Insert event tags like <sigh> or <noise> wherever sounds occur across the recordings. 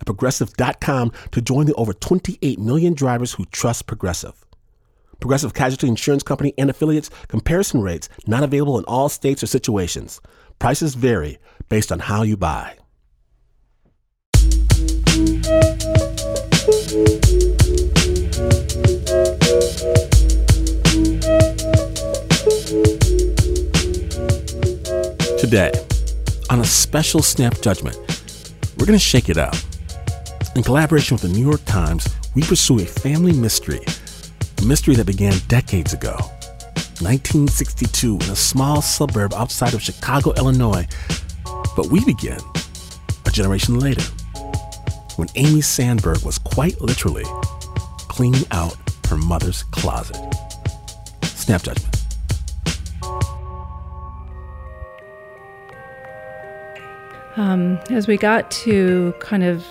at progressive.com to join the over 28 million drivers who trust Progressive. Progressive Casualty Insurance Company and affiliates comparison rates not available in all states or situations. Prices vary based on how you buy. Today, on a special Snap Judgment, we're going to shake it up. In collaboration with the New York Times, we pursue a family mystery, a mystery that began decades ago. 1962 in a small suburb outside of Chicago, Illinois. But we begin a generation later when Amy Sandberg was quite literally cleaning out her mother's closet. Snap Judgment. Um, as we got to kind of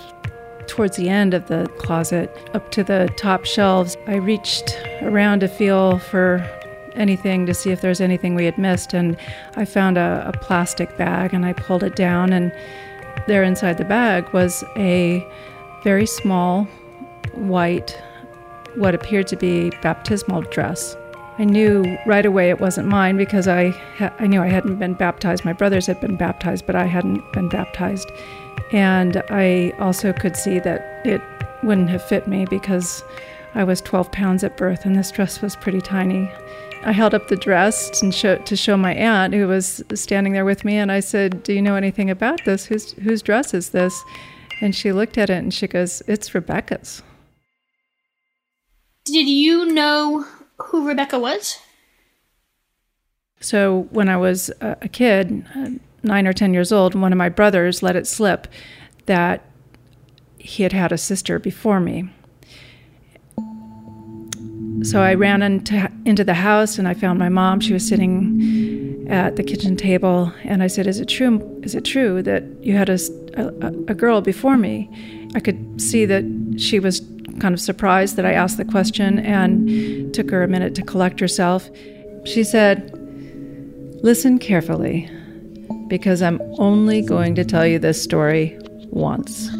towards the end of the closet, up to the top shelves, I reached around to feel for anything to see if there's anything we had missed, and I found a, a plastic bag and I pulled it down, and there inside the bag was a very small white, what appeared to be baptismal dress. I knew right away it wasn't mine because I, ha- I knew I hadn't been baptized. My brothers had been baptized, but I hadn't been baptized. And I also could see that it wouldn't have fit me because I was 12 pounds at birth and this dress was pretty tiny. I held up the dress and show, to show my aunt who was standing there with me, and I said, Do you know anything about this? Whose, whose dress is this? And she looked at it and she goes, It's Rebecca's. Did you know who Rebecca was? So when I was a kid, nine or 10 years old, one of my brothers let it slip that he had had a sister before me. So I ran into, into the house and I found my mom. She was sitting at the kitchen table, and I said, "Is it true? Is it true that you had a, a, a girl before me?" I could see that she was kind of surprised that I asked the question, and took her a minute to collect herself. She said, "Listen carefully, because I'm only going to tell you this story once."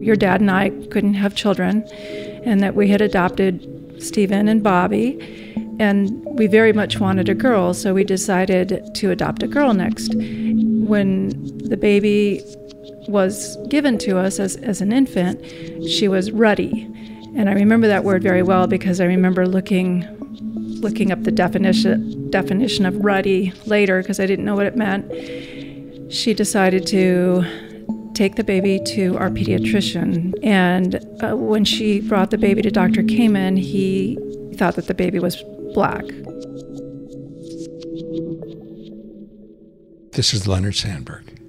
Your dad and I couldn't have children and that we had adopted Stephen and Bobby, and we very much wanted a girl, so we decided to adopt a girl next. When the baby was given to us as, as an infant, she was ruddy. And I remember that word very well because I remember looking looking up the definition definition of ruddy later because I didn't know what it meant. She decided to take the baby to our pediatrician. And uh, when she brought the baby to Dr. Kamen, he thought that the baby was black. This is Leonard Sandberg.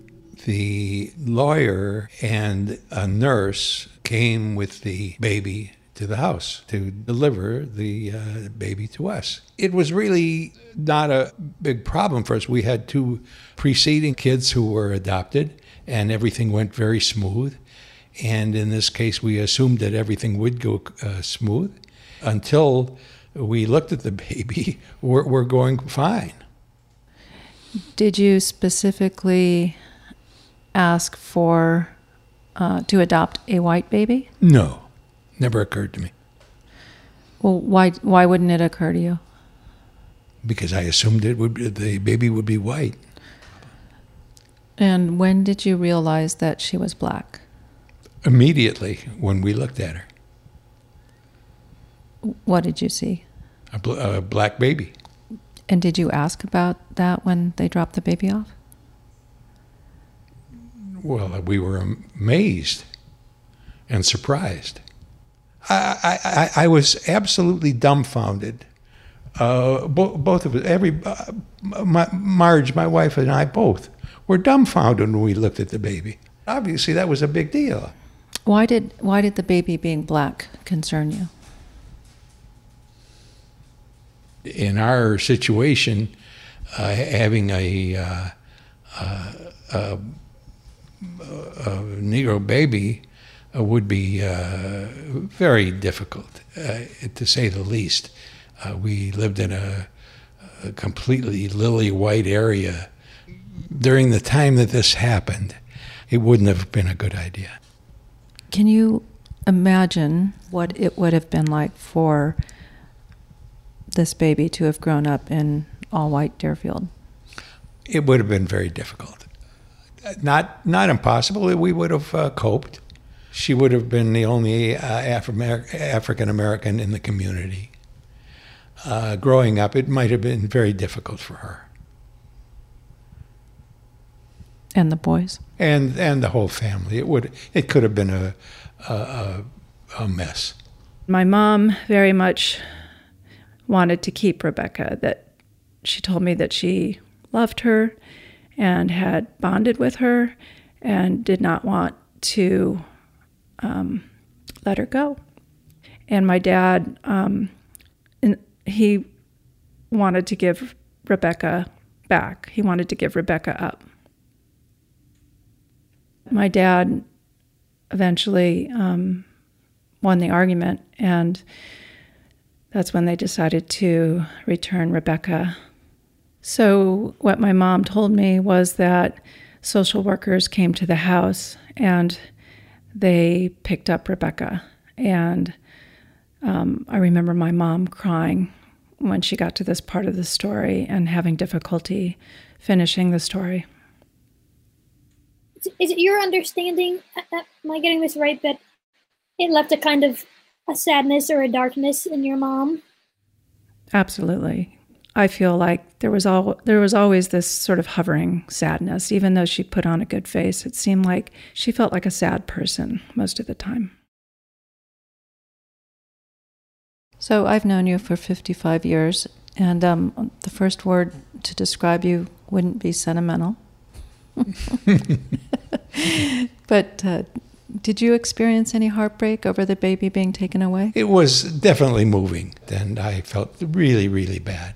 The lawyer and a nurse came with the baby to the house to deliver the uh, baby to us. It was really not a big problem for us. We had two preceding kids who were adopted, and everything went very smooth. And in this case, we assumed that everything would go uh, smooth until we looked at the <laughs> baby. We're, we're going fine. Did you specifically ask for uh, to adopt a white baby? No, never occurred to me. Well, why why wouldn't it occur to you? Because I assumed it would be, the baby would be white. And when did you realize that she was black? Immediately when we looked at her. What did you see? A, bl- a black baby. And did you ask about that when they dropped the baby off? Well, we were amazed and surprised. I, I, I was absolutely dumbfounded. Uh, bo- both of us, every, uh, my, Marge, my wife, and I both were dumbfounded when we looked at the baby. Obviously, that was a big deal. Why did why did the baby being black concern you? In our situation, uh, having a, uh, uh, a, a Negro baby would be uh, very difficult, uh, to say the least. we lived in a, a completely lily white area. During the time that this happened, it wouldn't have been a good idea. Can you imagine what it would have been like for this baby to have grown up in all white Deerfield? It would have been very difficult. Not not impossible. We would have uh, coped. She would have been the only uh, African American in the community. Uh, growing up, it might have been very difficult for her. And the boys. And and the whole family. It would. It could have been a a, a mess. My mom very much wanted to keep Rebecca. That she told me that she loved her and had bonded with her and did not want to um, let her go. And my dad, um, he wanted to give Rebecca back. He wanted to give Rebecca up. My dad eventually um, won the argument, and that's when they decided to return Rebecca. So, what my mom told me was that social workers came to the house and they picked up Rebecca. And um, I remember my mom crying when she got to this part of the story and having difficulty finishing the story. Is it your understanding, am I getting this right, that it left a kind of a sadness or a darkness in your mom? Absolutely. I feel like there was all there was always this sort of hovering sadness, even though she put on a good face. It seemed like she felt like a sad person most of the time. So I've known you for 55 years, and um, the first word to describe you wouldn't be sentimental. <laughs> but uh, did you experience any heartbreak over the baby being taken away? It was definitely moving, and I felt really, really bad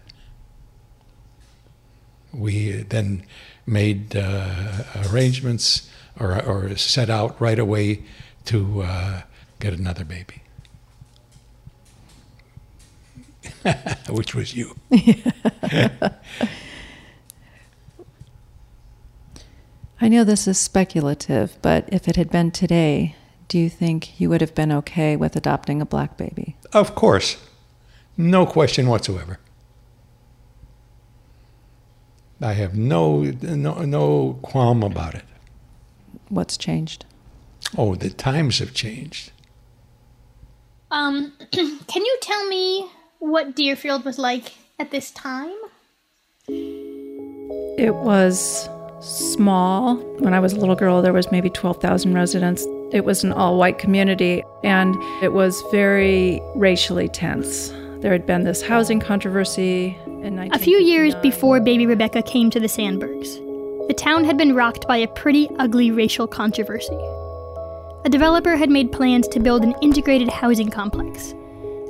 we then made uh, arrangements or, or set out right away to uh, get another baby. <laughs> Which was you. <laughs> I know this is speculative, but if it had been today, do you think you would have been okay with adopting a black baby? Of course. No question whatsoever. I have no no no qualm about it. What's changed? Oh, the times have changed. Um, <clears throat> can you tell me what Deerfield was like at this time? It was small. When I was a little girl, there was maybe 12,000 residents. It was an all-white community, and it was very racially tense. There had been this housing controversy a few years before baby Rebecca came to the Sandbergs, the town had been rocked by a pretty ugly racial controversy. A developer had made plans to build an integrated housing complex,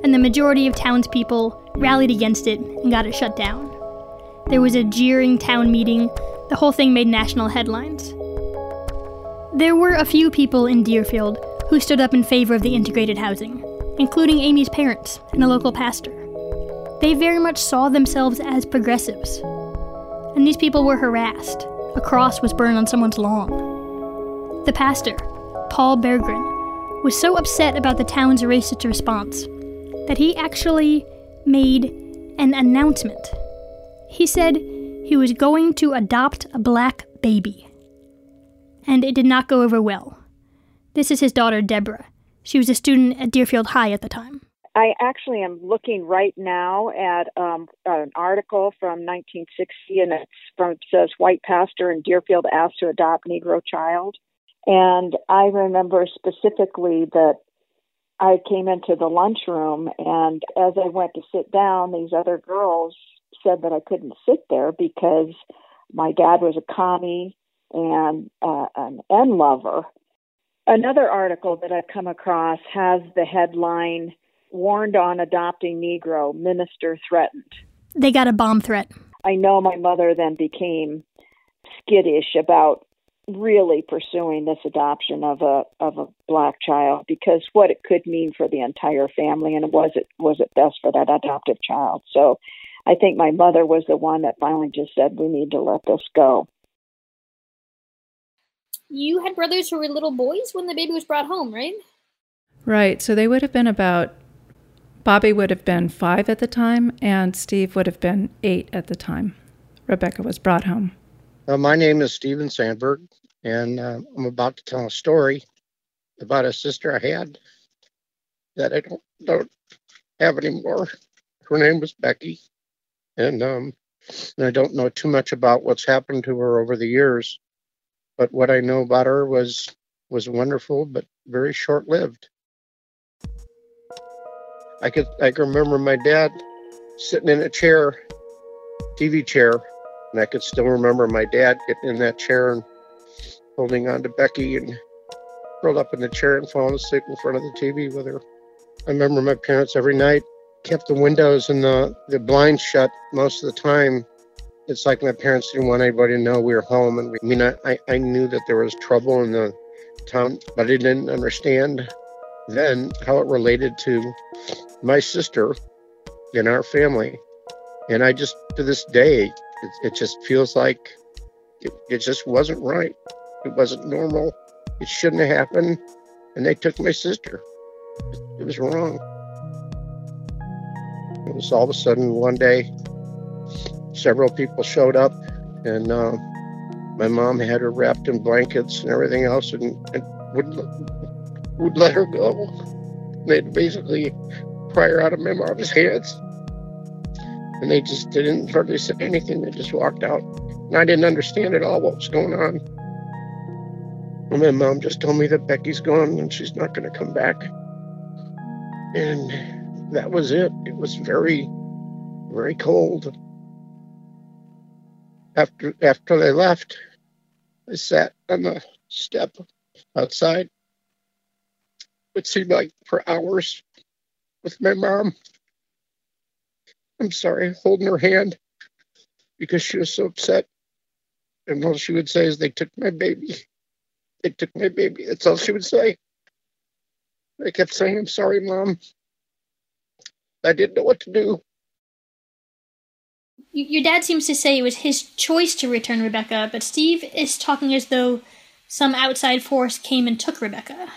and the majority of townspeople rallied against it and got it shut down. There was a jeering town meeting, the whole thing made national headlines. There were a few people in Deerfield who stood up in favor of the integrated housing, including Amy's parents and a local pastor they very much saw themselves as progressives. And these people were harassed. A cross was burned on someone's lawn. The pastor, Paul Berggren, was so upset about the town's racist response that he actually made an announcement. He said he was going to adopt a black baby. And it did not go over well. This is his daughter, Deborah. She was a student at Deerfield High at the time. I actually am looking right now at um, an article from 1960, and it's from it says white pastor in Deerfield asked to adopt Negro child, and I remember specifically that I came into the lunchroom, and as I went to sit down, these other girls said that I couldn't sit there because my dad was a commie and uh, an N lover. Another article that I've come across has the headline Warned on Adopting Negro, Minister Threatened. They got a bomb threat. I know my mother then became skittish about really pursuing this adoption of a of a black child because what it could mean for the entire family and was it was it best for that adoptive child. So I think my mother was the one that finally just said we need to let this go. You had brothers who were little boys when the baby was brought home, right? Right. So they would have been about Bobby would have been 5 at the time and Steve would have been 8 at the time. Rebecca was brought home. Uh, my name is Steven Sandberg, and uh, I'm about to tell a story about a sister I had that I don't don't have anymore. Her name was Becky, and um, and I don't know too much about what's happened to her over the years, but what I know about her was was wonderful, but very short lived. I could I can remember my dad sitting in a chair, TV chair, and I could still remember my dad getting in that chair and holding on to Becky and curled up in the chair and falling asleep in front of the TV with her. I remember my parents every night kept the windows and the, the blinds shut most of the time. It's like my parents didn't want anybody to know we were home. And we, I mean, I, I knew that there was trouble in the town, but I didn't understand then how it related to my sister and our family. And I just, to this day, it, it just feels like it, it just wasn't right. It wasn't normal. It shouldn't have happened. And they took my sister. It was wrong. It was all of a sudden one day, several people showed up, and uh, my mom had her wrapped in blankets and everything else, and, and would would let her go. They'd basically pry her out of my mom's hands and they just didn't hardly say anything. They just walked out. And I didn't understand at all what was going on. And my mom just told me that Becky's gone and she's not going to come back. And that was it. It was very, very cold. After after they left, I sat on the step outside. It seemed like for hours with my mom. I'm sorry, holding her hand because she was so upset. And all she would say is, They took my baby. They took my baby. That's all she would say. I kept saying, I'm sorry, Mom. I didn't know what to do. Your dad seems to say it was his choice to return Rebecca, but Steve is talking as though some outside force came and took Rebecca.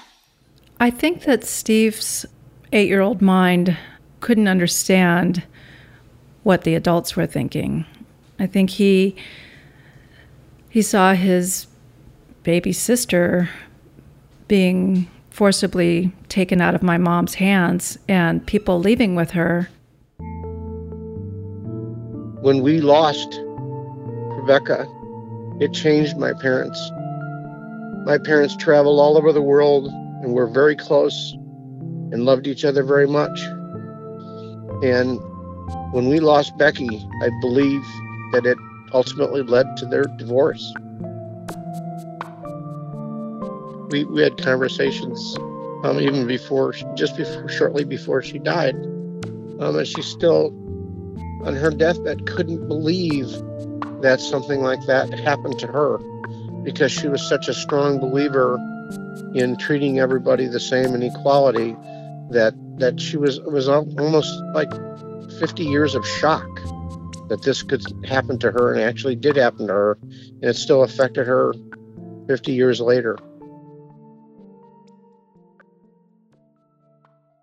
I think that Steve's eight year old mind couldn't understand what the adults were thinking. I think he he saw his baby sister being forcibly taken out of my mom's hands and people leaving with her. When we lost Rebecca, it changed my parents. My parents traveled all over the world and were very close and loved each other very much. And when we lost Becky, I believe that it ultimately led to their divorce. We, we had conversations um, even before, just before, shortly before she died. Um, and she still, on her deathbed, couldn't believe that something like that happened to her because she was such a strong believer in treating everybody the same and equality that that she was was almost like 50 years of shock that this could happen to her and actually did happen to her and it still affected her 50 years later.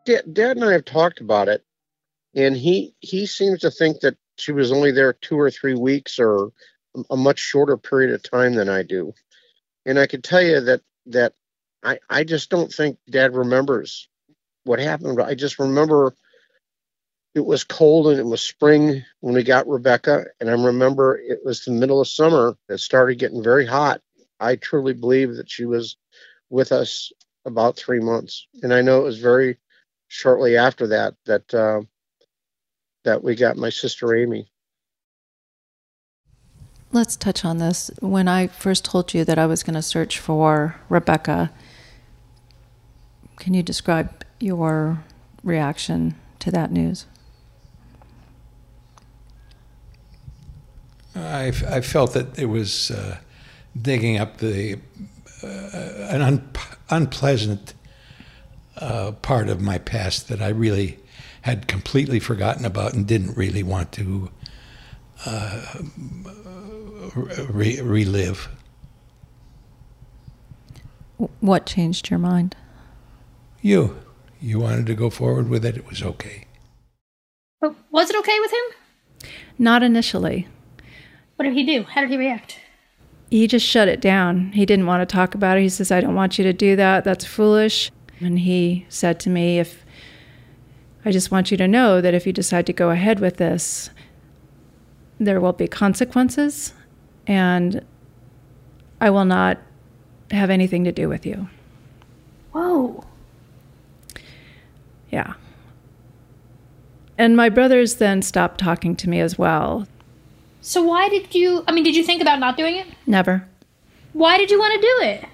Dad, dad and i have talked about it and he he seems to think that she was only there two or three weeks or a much shorter period of time than i do and i can tell you that that i i just don't think dad remembers what happened i just remember it was cold and it was spring when we got Rebecca. And I remember it was the middle of summer. It started getting very hot. I truly believe that she was with us about three months. And I know it was very shortly after that that uh, that we got my sister Amy. let's touch on this. When I first told you that I was going to search for Rebecca, can you describe your reaction to that news? I, I felt that it was uh, digging up the uh, an un, unpleasant uh, part of my past that I really had completely forgotten about and didn't really want to uh, re- relive. What changed your mind? You. You wanted to go forward with it. It was okay. But was it okay with him? Not initially. What did he do? How did he react? He just shut it down. He didn't want to talk about it. He says, I don't want you to do that. That's foolish. And he said to me, If I just want you to know that if you decide to go ahead with this, there will be consequences, and I will not have anything to do with you. Whoa. Yeah. And my brothers then stopped talking to me as well. So why did you? I mean, did you think about not doing it? Never. Why did you want to do it?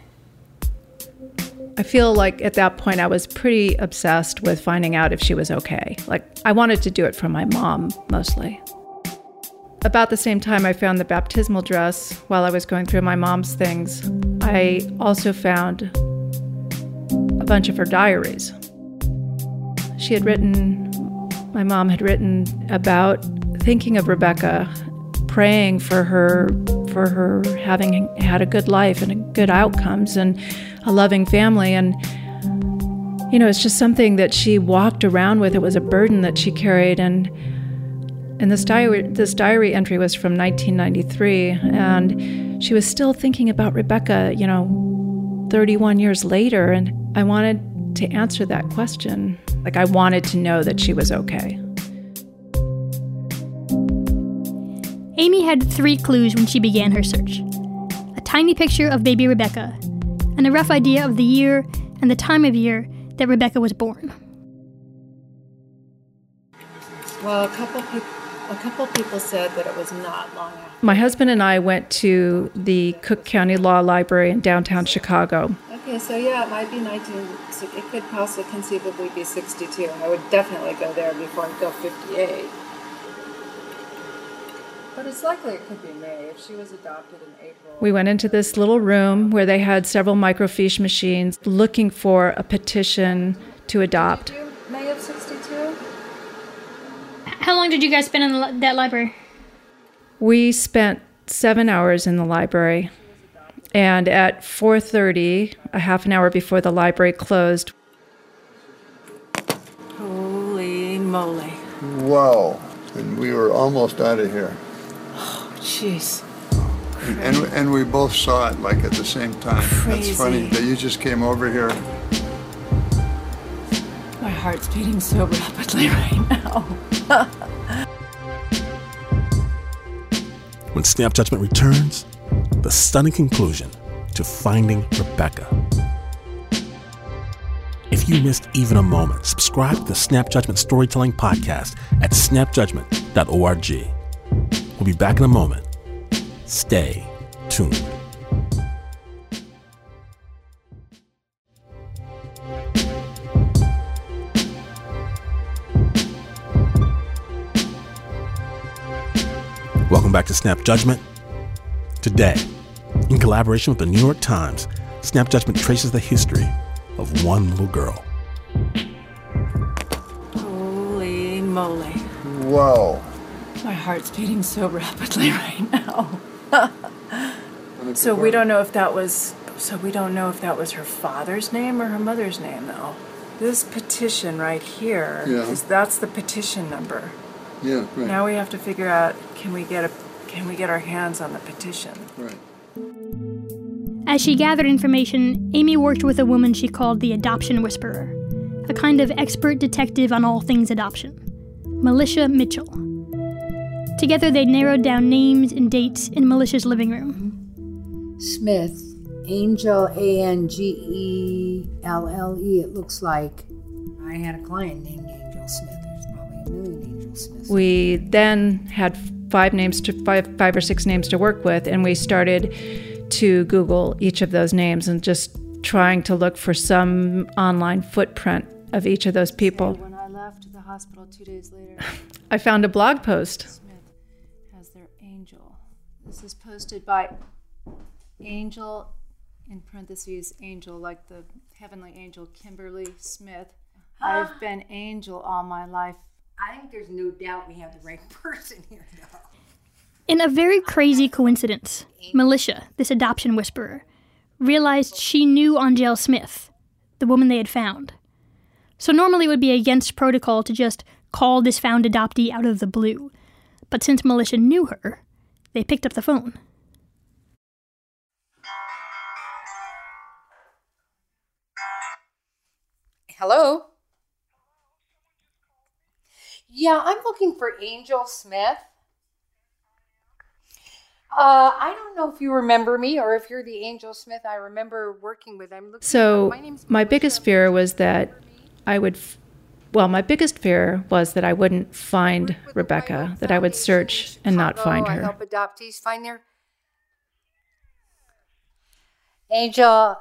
I feel like at that point I was pretty obsessed with finding out if she was okay. Like, I wanted to do it for my mom mostly. About the same time I found the baptismal dress while I was going through my mom's things, I also found a bunch of her diaries. She had written, my mom had written about thinking of Rebecca, praying for her for her having had a good life and good outcomes and a loving family and you know it's just something that she walked around with it was a burden that she carried and and this diary, this diary entry was from 1993, and she was still thinking about Rebecca, you know, 31 years later. And I wanted to answer that question. Like, I wanted to know that she was okay. Amy had three clues when she began her search a tiny picture of baby Rebecca, and a rough idea of the year and the time of year that Rebecca was born. Well, a couple people a couple people said that it was not long after. My husband and I went to the Cook County Law Library in downtown Chicago. Okay, so yeah, it might be 19, it could possibly conceivably be 62. I would definitely go there before I go 58. But it's likely it could be May if she was adopted in April. We went into this little room where they had several microfiche machines looking for a petition to adopt. May of 62? How long did you guys spend in the, that library? We spent seven hours in the library, and at 4:30, a half an hour before the library closed. Holy moly! Wow! And we were almost out of here. Jeez. And, and we both saw it like at the same time. Crazy. That's funny that you just came over here. My heart's beating so rapidly <laughs> right now. when Snap Judgment returns, the stunning conclusion to finding Rebecca. If you missed even a moment, subscribe to the Snap Judgment Storytelling Podcast at snapjudgment.org. We'll be back in a moment. Stay tuned. Welcome back to Snap Judgment. Today, in collaboration with the New York Times, Snap Judgment traces the history of one little girl. Holy moly. Wow. My heart's beating so rapidly right now. so we don't know if that was so we don't know if that was her father's name or her mother's name though. This petition right here Yeah. is that's the petition number. Yeah, right. Now we have to figure out can we get a can we get our hands on the petition? right. As she gathered information, Amy worked with a woman she called the Adoption Whisperer, a kind of expert detective on all things adoption, Militia Mitchell. Together, they narrowed down names and dates in Militia's living room. Smith, Angel, A N G E L L E, it looks like. I had a client named Angel Smith. There's probably a million Angel Smiths. We then had five names to five five or six names to work with, and we started to Google each of those names and just trying to look for some online footprint of each of those people. When I left the hospital two days later, <laughs> I found a blog post. This is posted by Angel, in parentheses, Angel, like the heavenly angel, Kimberly Smith. I've ah. been Angel all my life. I think there's no doubt we have the right <laughs> person here, though. In a very crazy coincidence, Militia, this adoption whisperer, realized she knew Angel Smith, the woman they had found. So normally it would be against protocol to just call this found adoptee out of the blue. But since Militia knew her, they picked up the phone. Hello? Yeah, I'm looking for Angel Smith. Uh, I don't know if you remember me or if you're the Angel Smith I remember working with. I'm looking So my name's my biggest fear was that I would, f- well, my biggest fear was that I wouldn't find Rebecca, that I would search and not find I her. help adoptees find their Angel.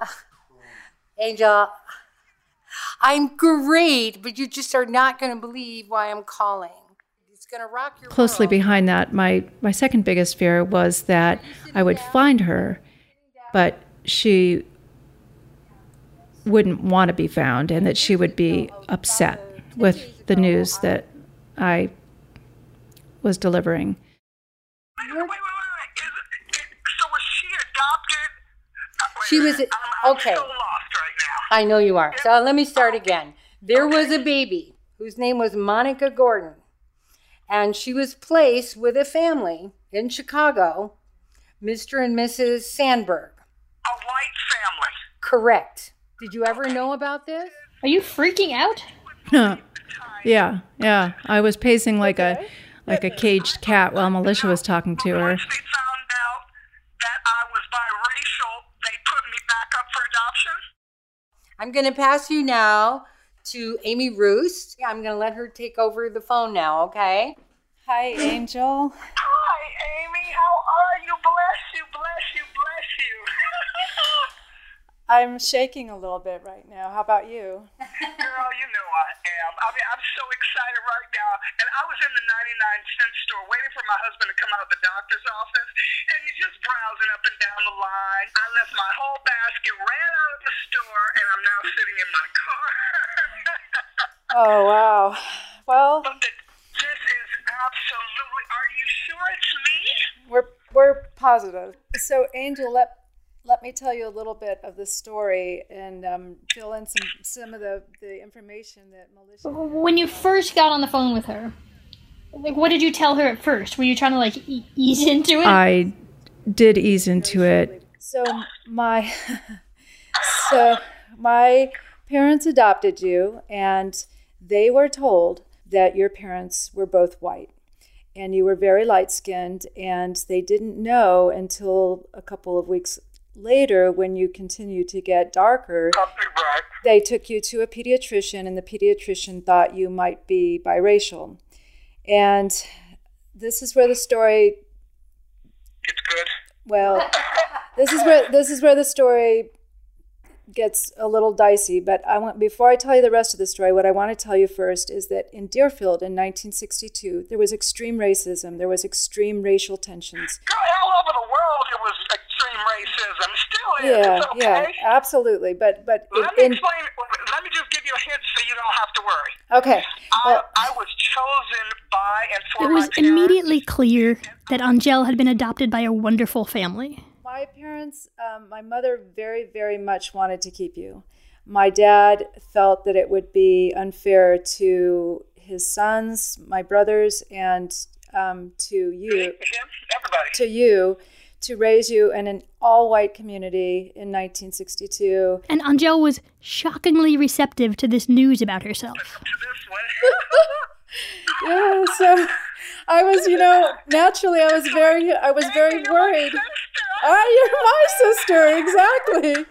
Angel. I'm great, but you just are not going to believe why I'm calling. It's going to rock your Closely world. behind that, my my second biggest fear was that I would find her, but she wouldn't want to be found, and that she would be upset with the news that I was delivering. Wait, wait, wait, wait. Is so was she adopted? Uh, She was minute. a- I'm, I'm okay. so right. I know you are. So let me start again. There was a baby whose name was Monica Gordon, and she was placed with a family in Chicago, Mr. and Mrs. Sandberg. A white family. Correct. Did you ever know about this? Are you freaking out? <laughs> <laughs> yeah, yeah. I was pacing like a like a caged cat while Militia was talking to her. Once they found out that I was biracial, they put me back up for adoption. I'm going to pass you now to Amy Roost. I'm going to let her take over the phone now, okay? Hi, Angel. Hi, Amy. How are you? Bless you, bless you, bless you. I'm shaking a little bit right now. How about you? Girl, you know I am. I mean, I'm so excited right now. And I was in the 99 cent store waiting for my husband to come out of the doctor's office, and he's just browsing up and down the line. I left my whole basket, ran out of the store, and I'm now sitting in my car. <laughs> Oh, wow. Well, the, this is absolutely. Are you sure it's me? we're we're positive. So, Angel, let let me tell you a little bit of the story and um, fill in some some of the the information that Melissa. When you first got on the phone with her, like, what did you tell her at first? Were you trying to like e- ease <laughs> into it? I did ease into it. So my <laughs> so my parents adopted you, and they were told that your parents were both white, and you were very light skinned, and they didn't know until a couple of weeks later when you continued to get darker they took you to a pediatrician and the pediatrician thought you might be biracial. And this is where the story It's good. well this is where this is where the story gets a little dicey but i want before i tell you the rest of the story what i want to tell you first is that in deerfield in 1962 there was extreme racism there was extreme racial tensions Girl, all over the world, it was extreme racism. Still is. yeah it's okay. yeah absolutely but but Let me in, in, explain. Let me just give you a hint so you don't have to worry. okay well, I, I was chosen by and for it was parents. immediately clear that Angel had been adopted by a wonderful family. My parents, um, my mother very, very much wanted to keep you. My dad felt that it would be unfair to his sons, my brothers, and um, to you, Him, everybody. to you, to raise you in an all-white community in 1962. And Angel was shockingly receptive to this news about herself. To. <laughs> Yeah, so I was, you know, naturally, I was very, I was very worried. Ah, you're my sister, exactly.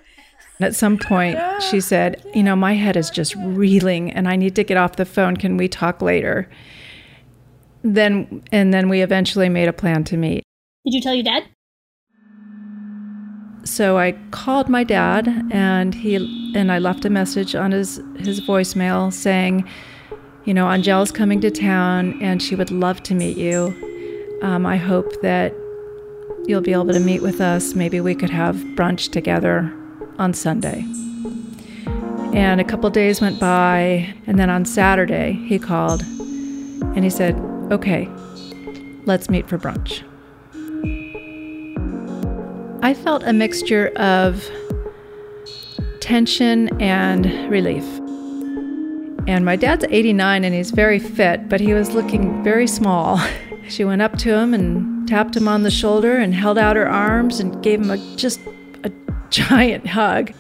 At some point, she said, You know, my head is just reeling and I need to get off the phone. Can we talk later? then and then we eventually made a plan to meet. Did you tell your dad? So I called my dad and he and I left a message on his his voicemail saying, you know, Angela's coming to town and she would love to meet you. Um, I hope that you'll be able to meet with us. Maybe we could have brunch together on Sunday. And a couple days went by, and then on Saturday, he called and he said, Okay, let's meet for brunch. I felt a mixture of tension and relief. And my dad's 89 and he's very fit, but he was looking very small. <laughs> She went up to him and tapped him on the shoulder and held out her arms and gave him a just a <laughs> giant hug.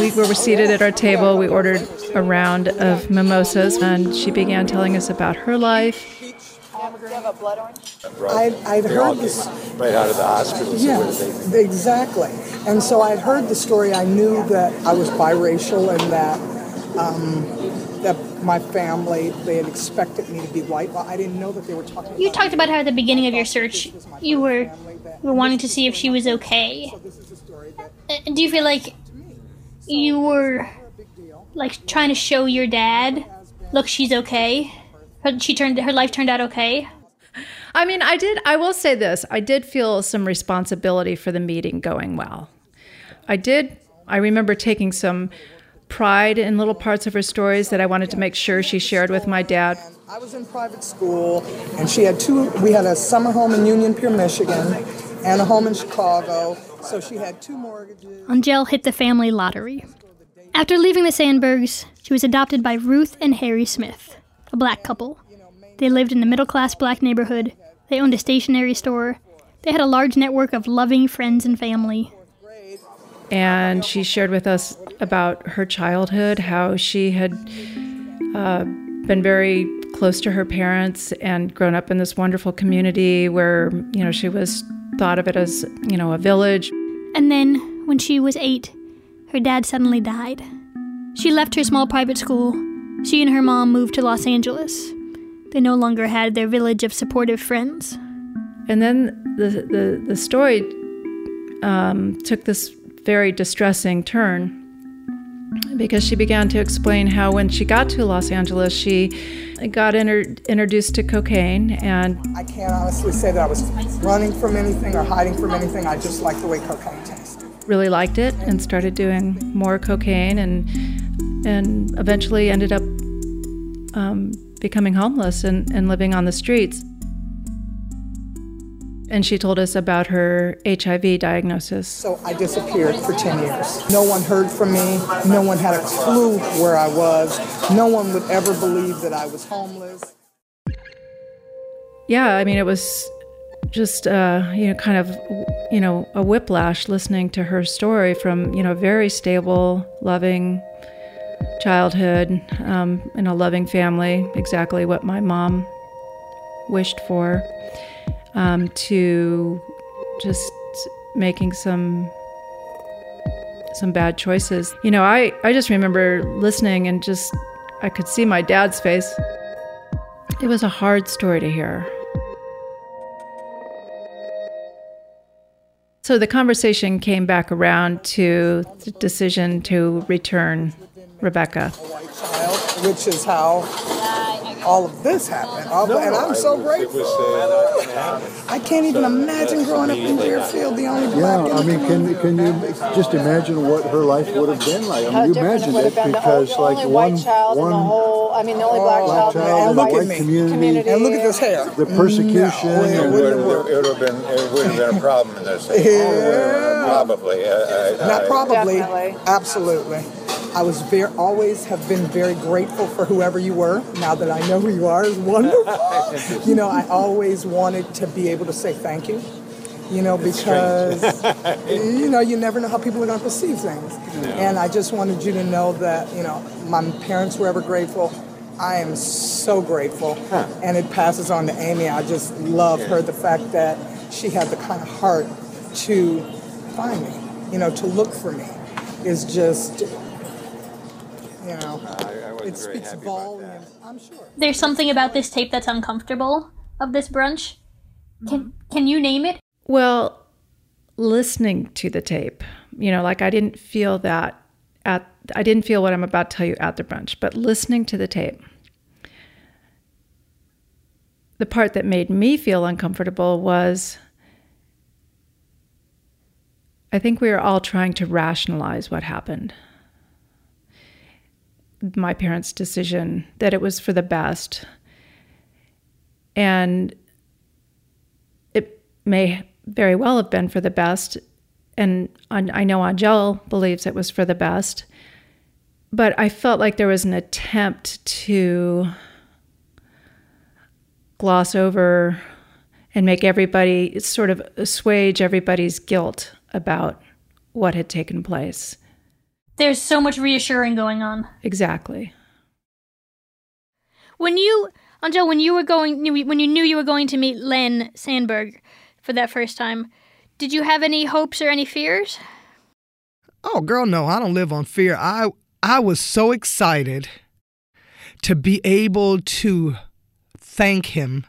We were seated at our table. We ordered a round of mimosas, and she began telling us about her life. I'd, I'd heard this right out of the hospital. so Yeah, they- exactly. And so I'd heard the story. I knew that I was biracial and that um, that my family they had expected me to be white. Well, I didn't know that they were talking. You about talked about how at the beginning of your search you were, you were wanting to see if she was okay. Uh, Do you feel like you were like trying to show your dad, look, she's okay. Her, she turned her life turned out okay. I mean, I did, I will say this I did feel some responsibility for the meeting going well. I did, I remember taking some pride in little parts of her stories that I wanted to make sure she shared with my dad. I was in private school, and she had two. We had a summer home in Union Pier, Michigan, and a home in Chicago. So she had two mortgages. Angel hit the family lottery. After leaving the Sandbergs, she was adopted by Ruth and Harry Smith, a black couple. They lived in a middle class black neighborhood. They owned a stationery store. They had a large network of loving friends and family. And she shared with us about her childhood, how she had uh, been very close to her parents and grown up in this wonderful community where, you know, she was thought of it as, you know, a village. And then, when she was eight, her dad suddenly died. She left her small private school. She and her mom moved to Los Angeles. They no longer had their village of supportive friends. And then the the, the story um, took this very distressing turn because she began to explain how when she got to Los Angeles, she got inter- introduced to cocaine and I can't honestly say that I was running from anything or hiding from anything. I just liked the way cocaine tasted. really liked it and started doing more cocaine and and eventually ended up um, becoming homeless and, and living on the streets. And she told us about her HIV diagnosis. So I disappeared for 10 years. No one heard from me. No one had a clue where I was. No one would ever believe that I was homeless. Yeah, I mean, it was just, uh, you know, kind of, you know, a whiplash listening to her story from, you know, very stable, loving childhood um, in a loving family, exactly what my mom wished for, um, to just making some some bad choices. You know, I, I just remember listening and just I could see my dad's face. It was a hard story to hear. So the conversation came back around to the decision to return Rebecca. Which is how all of this happened. All- and I'm so grateful. Uh, I can't even uh, imagine growing up in Deerfield, the only black Yeah, I mean, can can you just imagine what her life would have been like? I How mean, you different it imagine it have been. The because only, like only one white child in one the whole, I mean, the only black black child in the child whole in the white white community, community. And look at this hair. the persecution, mm, No, it and wouldn't It would, have been it would have been a problem in this. <laughs> Yeah. Probably. I, I, Not probably. Definitely. Absolutely. I was very, always have been very grateful for whoever you were. Now that I know who you are is wonderful. <laughs> you know, I always wanted to be able to say thank you. You know, because <laughs> you know you never know how people are going to perceive things. And I just wanted you to know that you know my parents were ever grateful. I am so grateful, and it passes on to Amy. I just love her. The fact that she had the kind of heart to find me, you know, to look for me, is just, you know. I, I it speaks volumes. I'm sure. There's something about this tape that's uncomfortable of this brunch. Can mm-hmm. can you name it? Well, listening to the tape, you know, like I didn't feel that at I didn't feel what I'm about to tell you at the brunch, but listening to the tape. The part that made me feel uncomfortable was I think we are all trying to rationalize what happened. My parents' decision that it was for the best. And it may very well have been for the best. And I know Angel believes it was for the best. But I felt like there was an attempt to gloss over and make everybody sort of assuage everybody's guilt about what had taken place. There's so much reassuring going on. Exactly. When you, Angel, when you were going, when you knew you were going to meet Len Sandberg for that first time, did you have any hopes or any fears? Oh, girl, no, I don't live on fear. I I was so excited to be able to thank him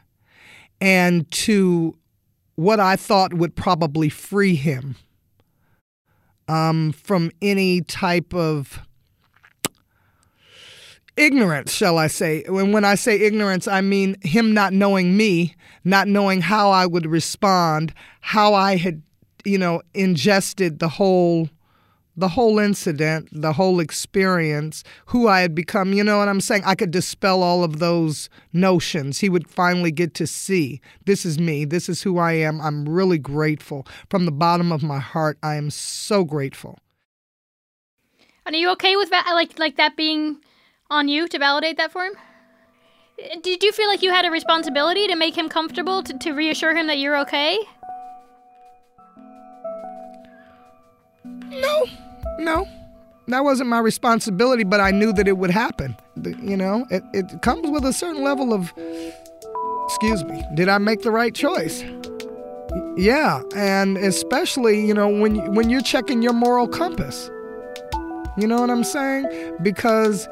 and to what I thought would probably free him um, from any type of ignorance, shall I say. When, when I say ignorance, I mean him not knowing me, not knowing how I would respond, how I had, you know, ingested the whole the whole incident, the whole experience, who I had become, you know what I'm saying? I could dispel all of those notions. He would finally get to see this is me, this is who I am. I'm really grateful. From the bottom of my heart, I am so grateful. And are you okay with that like like that being on you to validate that for him? Uh, Did you feel like you had a responsibility to make him comfortable, to, to reassure him that you're okay? No, no. That wasn't my responsibility, but I knew that it would happen. You know, it, it comes with a certain level of, excuse me, did I make the right choice? Yeah, and especially, you know, when, when you're checking your moral compass. You know what I'm saying? Because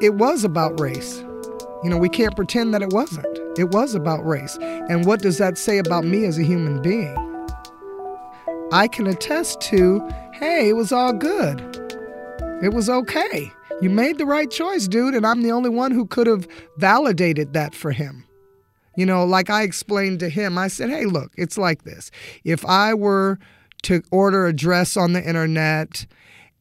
it was about race. You know, we can't pretend that it wasn't. It was about race. And what does that say about me as a human being? I can attest to hey, it was all good. It was okay. You made the right choice, dude, and I'm the only one who could have validated that for him. You know, like I explained to him, I said, hey, look, it's like this. If I were to order a dress on the internet,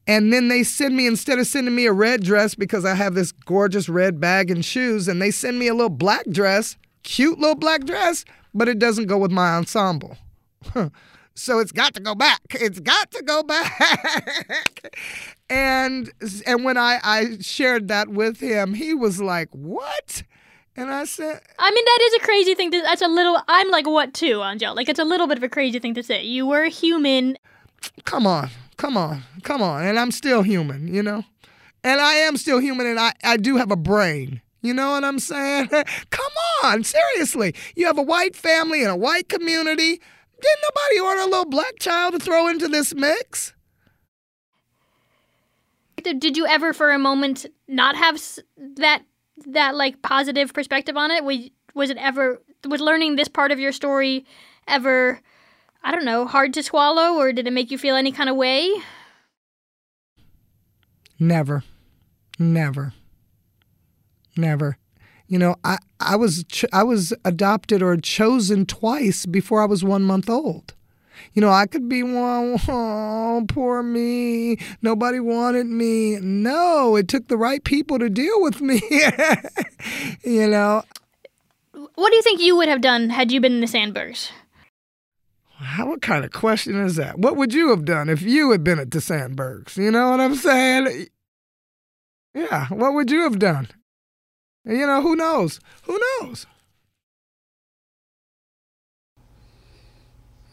and then they send me, instead of sending me a red dress because I have this gorgeous red bag and shoes, and they send me a little black dress, cute little black dress, but it doesn't go with my ensemble. <laughs> So it's got to go back. It's got to go back. <laughs> and and when I, I shared that with him, he was like, What? And I said, I mean, that is a crazy thing. To, that's a little. I'm like, what too, Angel? Like, it's a little bit of a crazy thing to say. You were human. Come on, come on, come on. And I'm still human, you know? And I am still human, and I, I do have a brain. You know what I'm saying? <laughs> come on, seriously. You have a white family and a white community. Didn't nobody order a little black child to throw into this mix? Did you ever, for a moment, not have that that like positive perspective on it? Was was it ever was learning this part of your story ever? I don't know, hard to swallow, or did it make you feel any kind of way? Never, never, never. You know, I, I was ch- I was adopted or chosen twice before I was one month old. You know, I could be one, oh, poor me. Nobody wanted me. No, it took the right people to deal with me. <laughs> you know. What do you think you would have done had you been in the Sandbergs? How, what kind of question is that? What would you have done if you had been at the Sandbergs? You know what I'm saying? Yeah, what would you have done? You know, who knows? Who knows?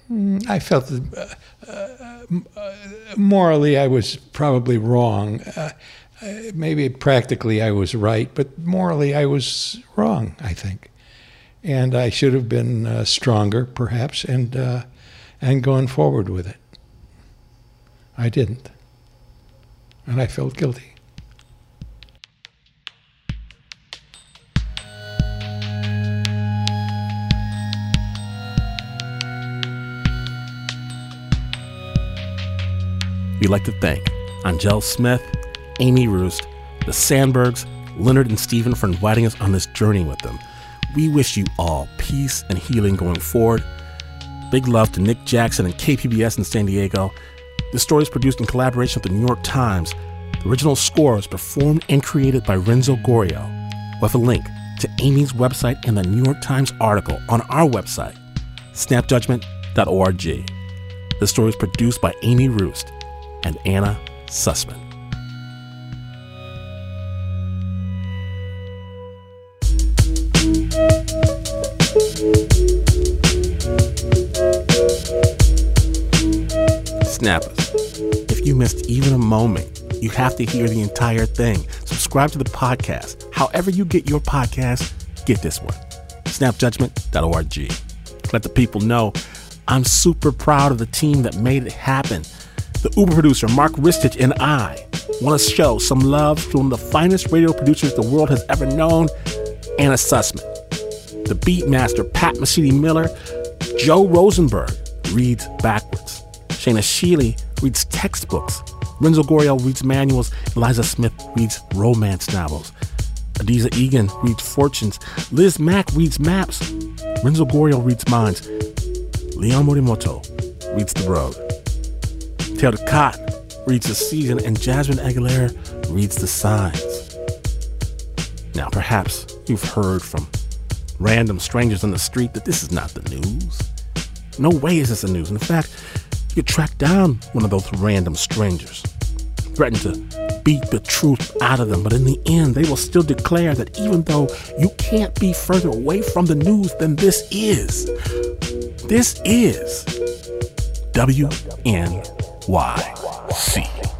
Hmm, I felt that uh, uh, morally I was probably wrong. Uh, uh, maybe practically I was right, but morally I was wrong, I think. And I should have been uh, stronger, perhaps, and, uh, and gone forward with it. I didn't. And I felt guilty. We'd like to thank Angel Smith, Amy Roost, the Sandbergs, Leonard and Stephen for inviting us on this journey with them. We wish you all peace and healing going forward. Big love to Nick Jackson and KPBS in San Diego. This story is produced in collaboration with the New York Times. The original score was performed and created by Renzo Gorio. we have a link to Amy's website and the New York Times article on our website, snapjudgment.org. The story is produced by Amy Roost and Anna Sussman. Snappers, if you missed even a moment, you have to hear the entire thing. Subscribe to the podcast. However, you get your podcast, get this one. Snapjudgment.org. Let the people know I'm super proud of the team that made it happen. The Uber producer, Mark Ristich, and I want to show some love to one of the finest radio producers the world has ever known, Anna Sussman. The beatmaster Pat Mesiti Miller, Joe Rosenberg reads backwards. Shaina Shealy reads textbooks. Renzo Gorio reads manuals. Eliza Smith reads romance novels. Adizah Eghan reads fortunes. Liz Mack reads maps. Renzo Gorio reads minds. Leon Morimoto reads the road. Taylor Cott reads the season, and Jasmine Aguilera reads the signs. Now, perhaps you've heard from random strangers on the street that this is not the news. No way is this the news. In fact, you could track down one of those random strangers, threaten to beat the truth out of them, but in the end, they will still declare that even though you can't be further away from the news than this is, this is WNYC. From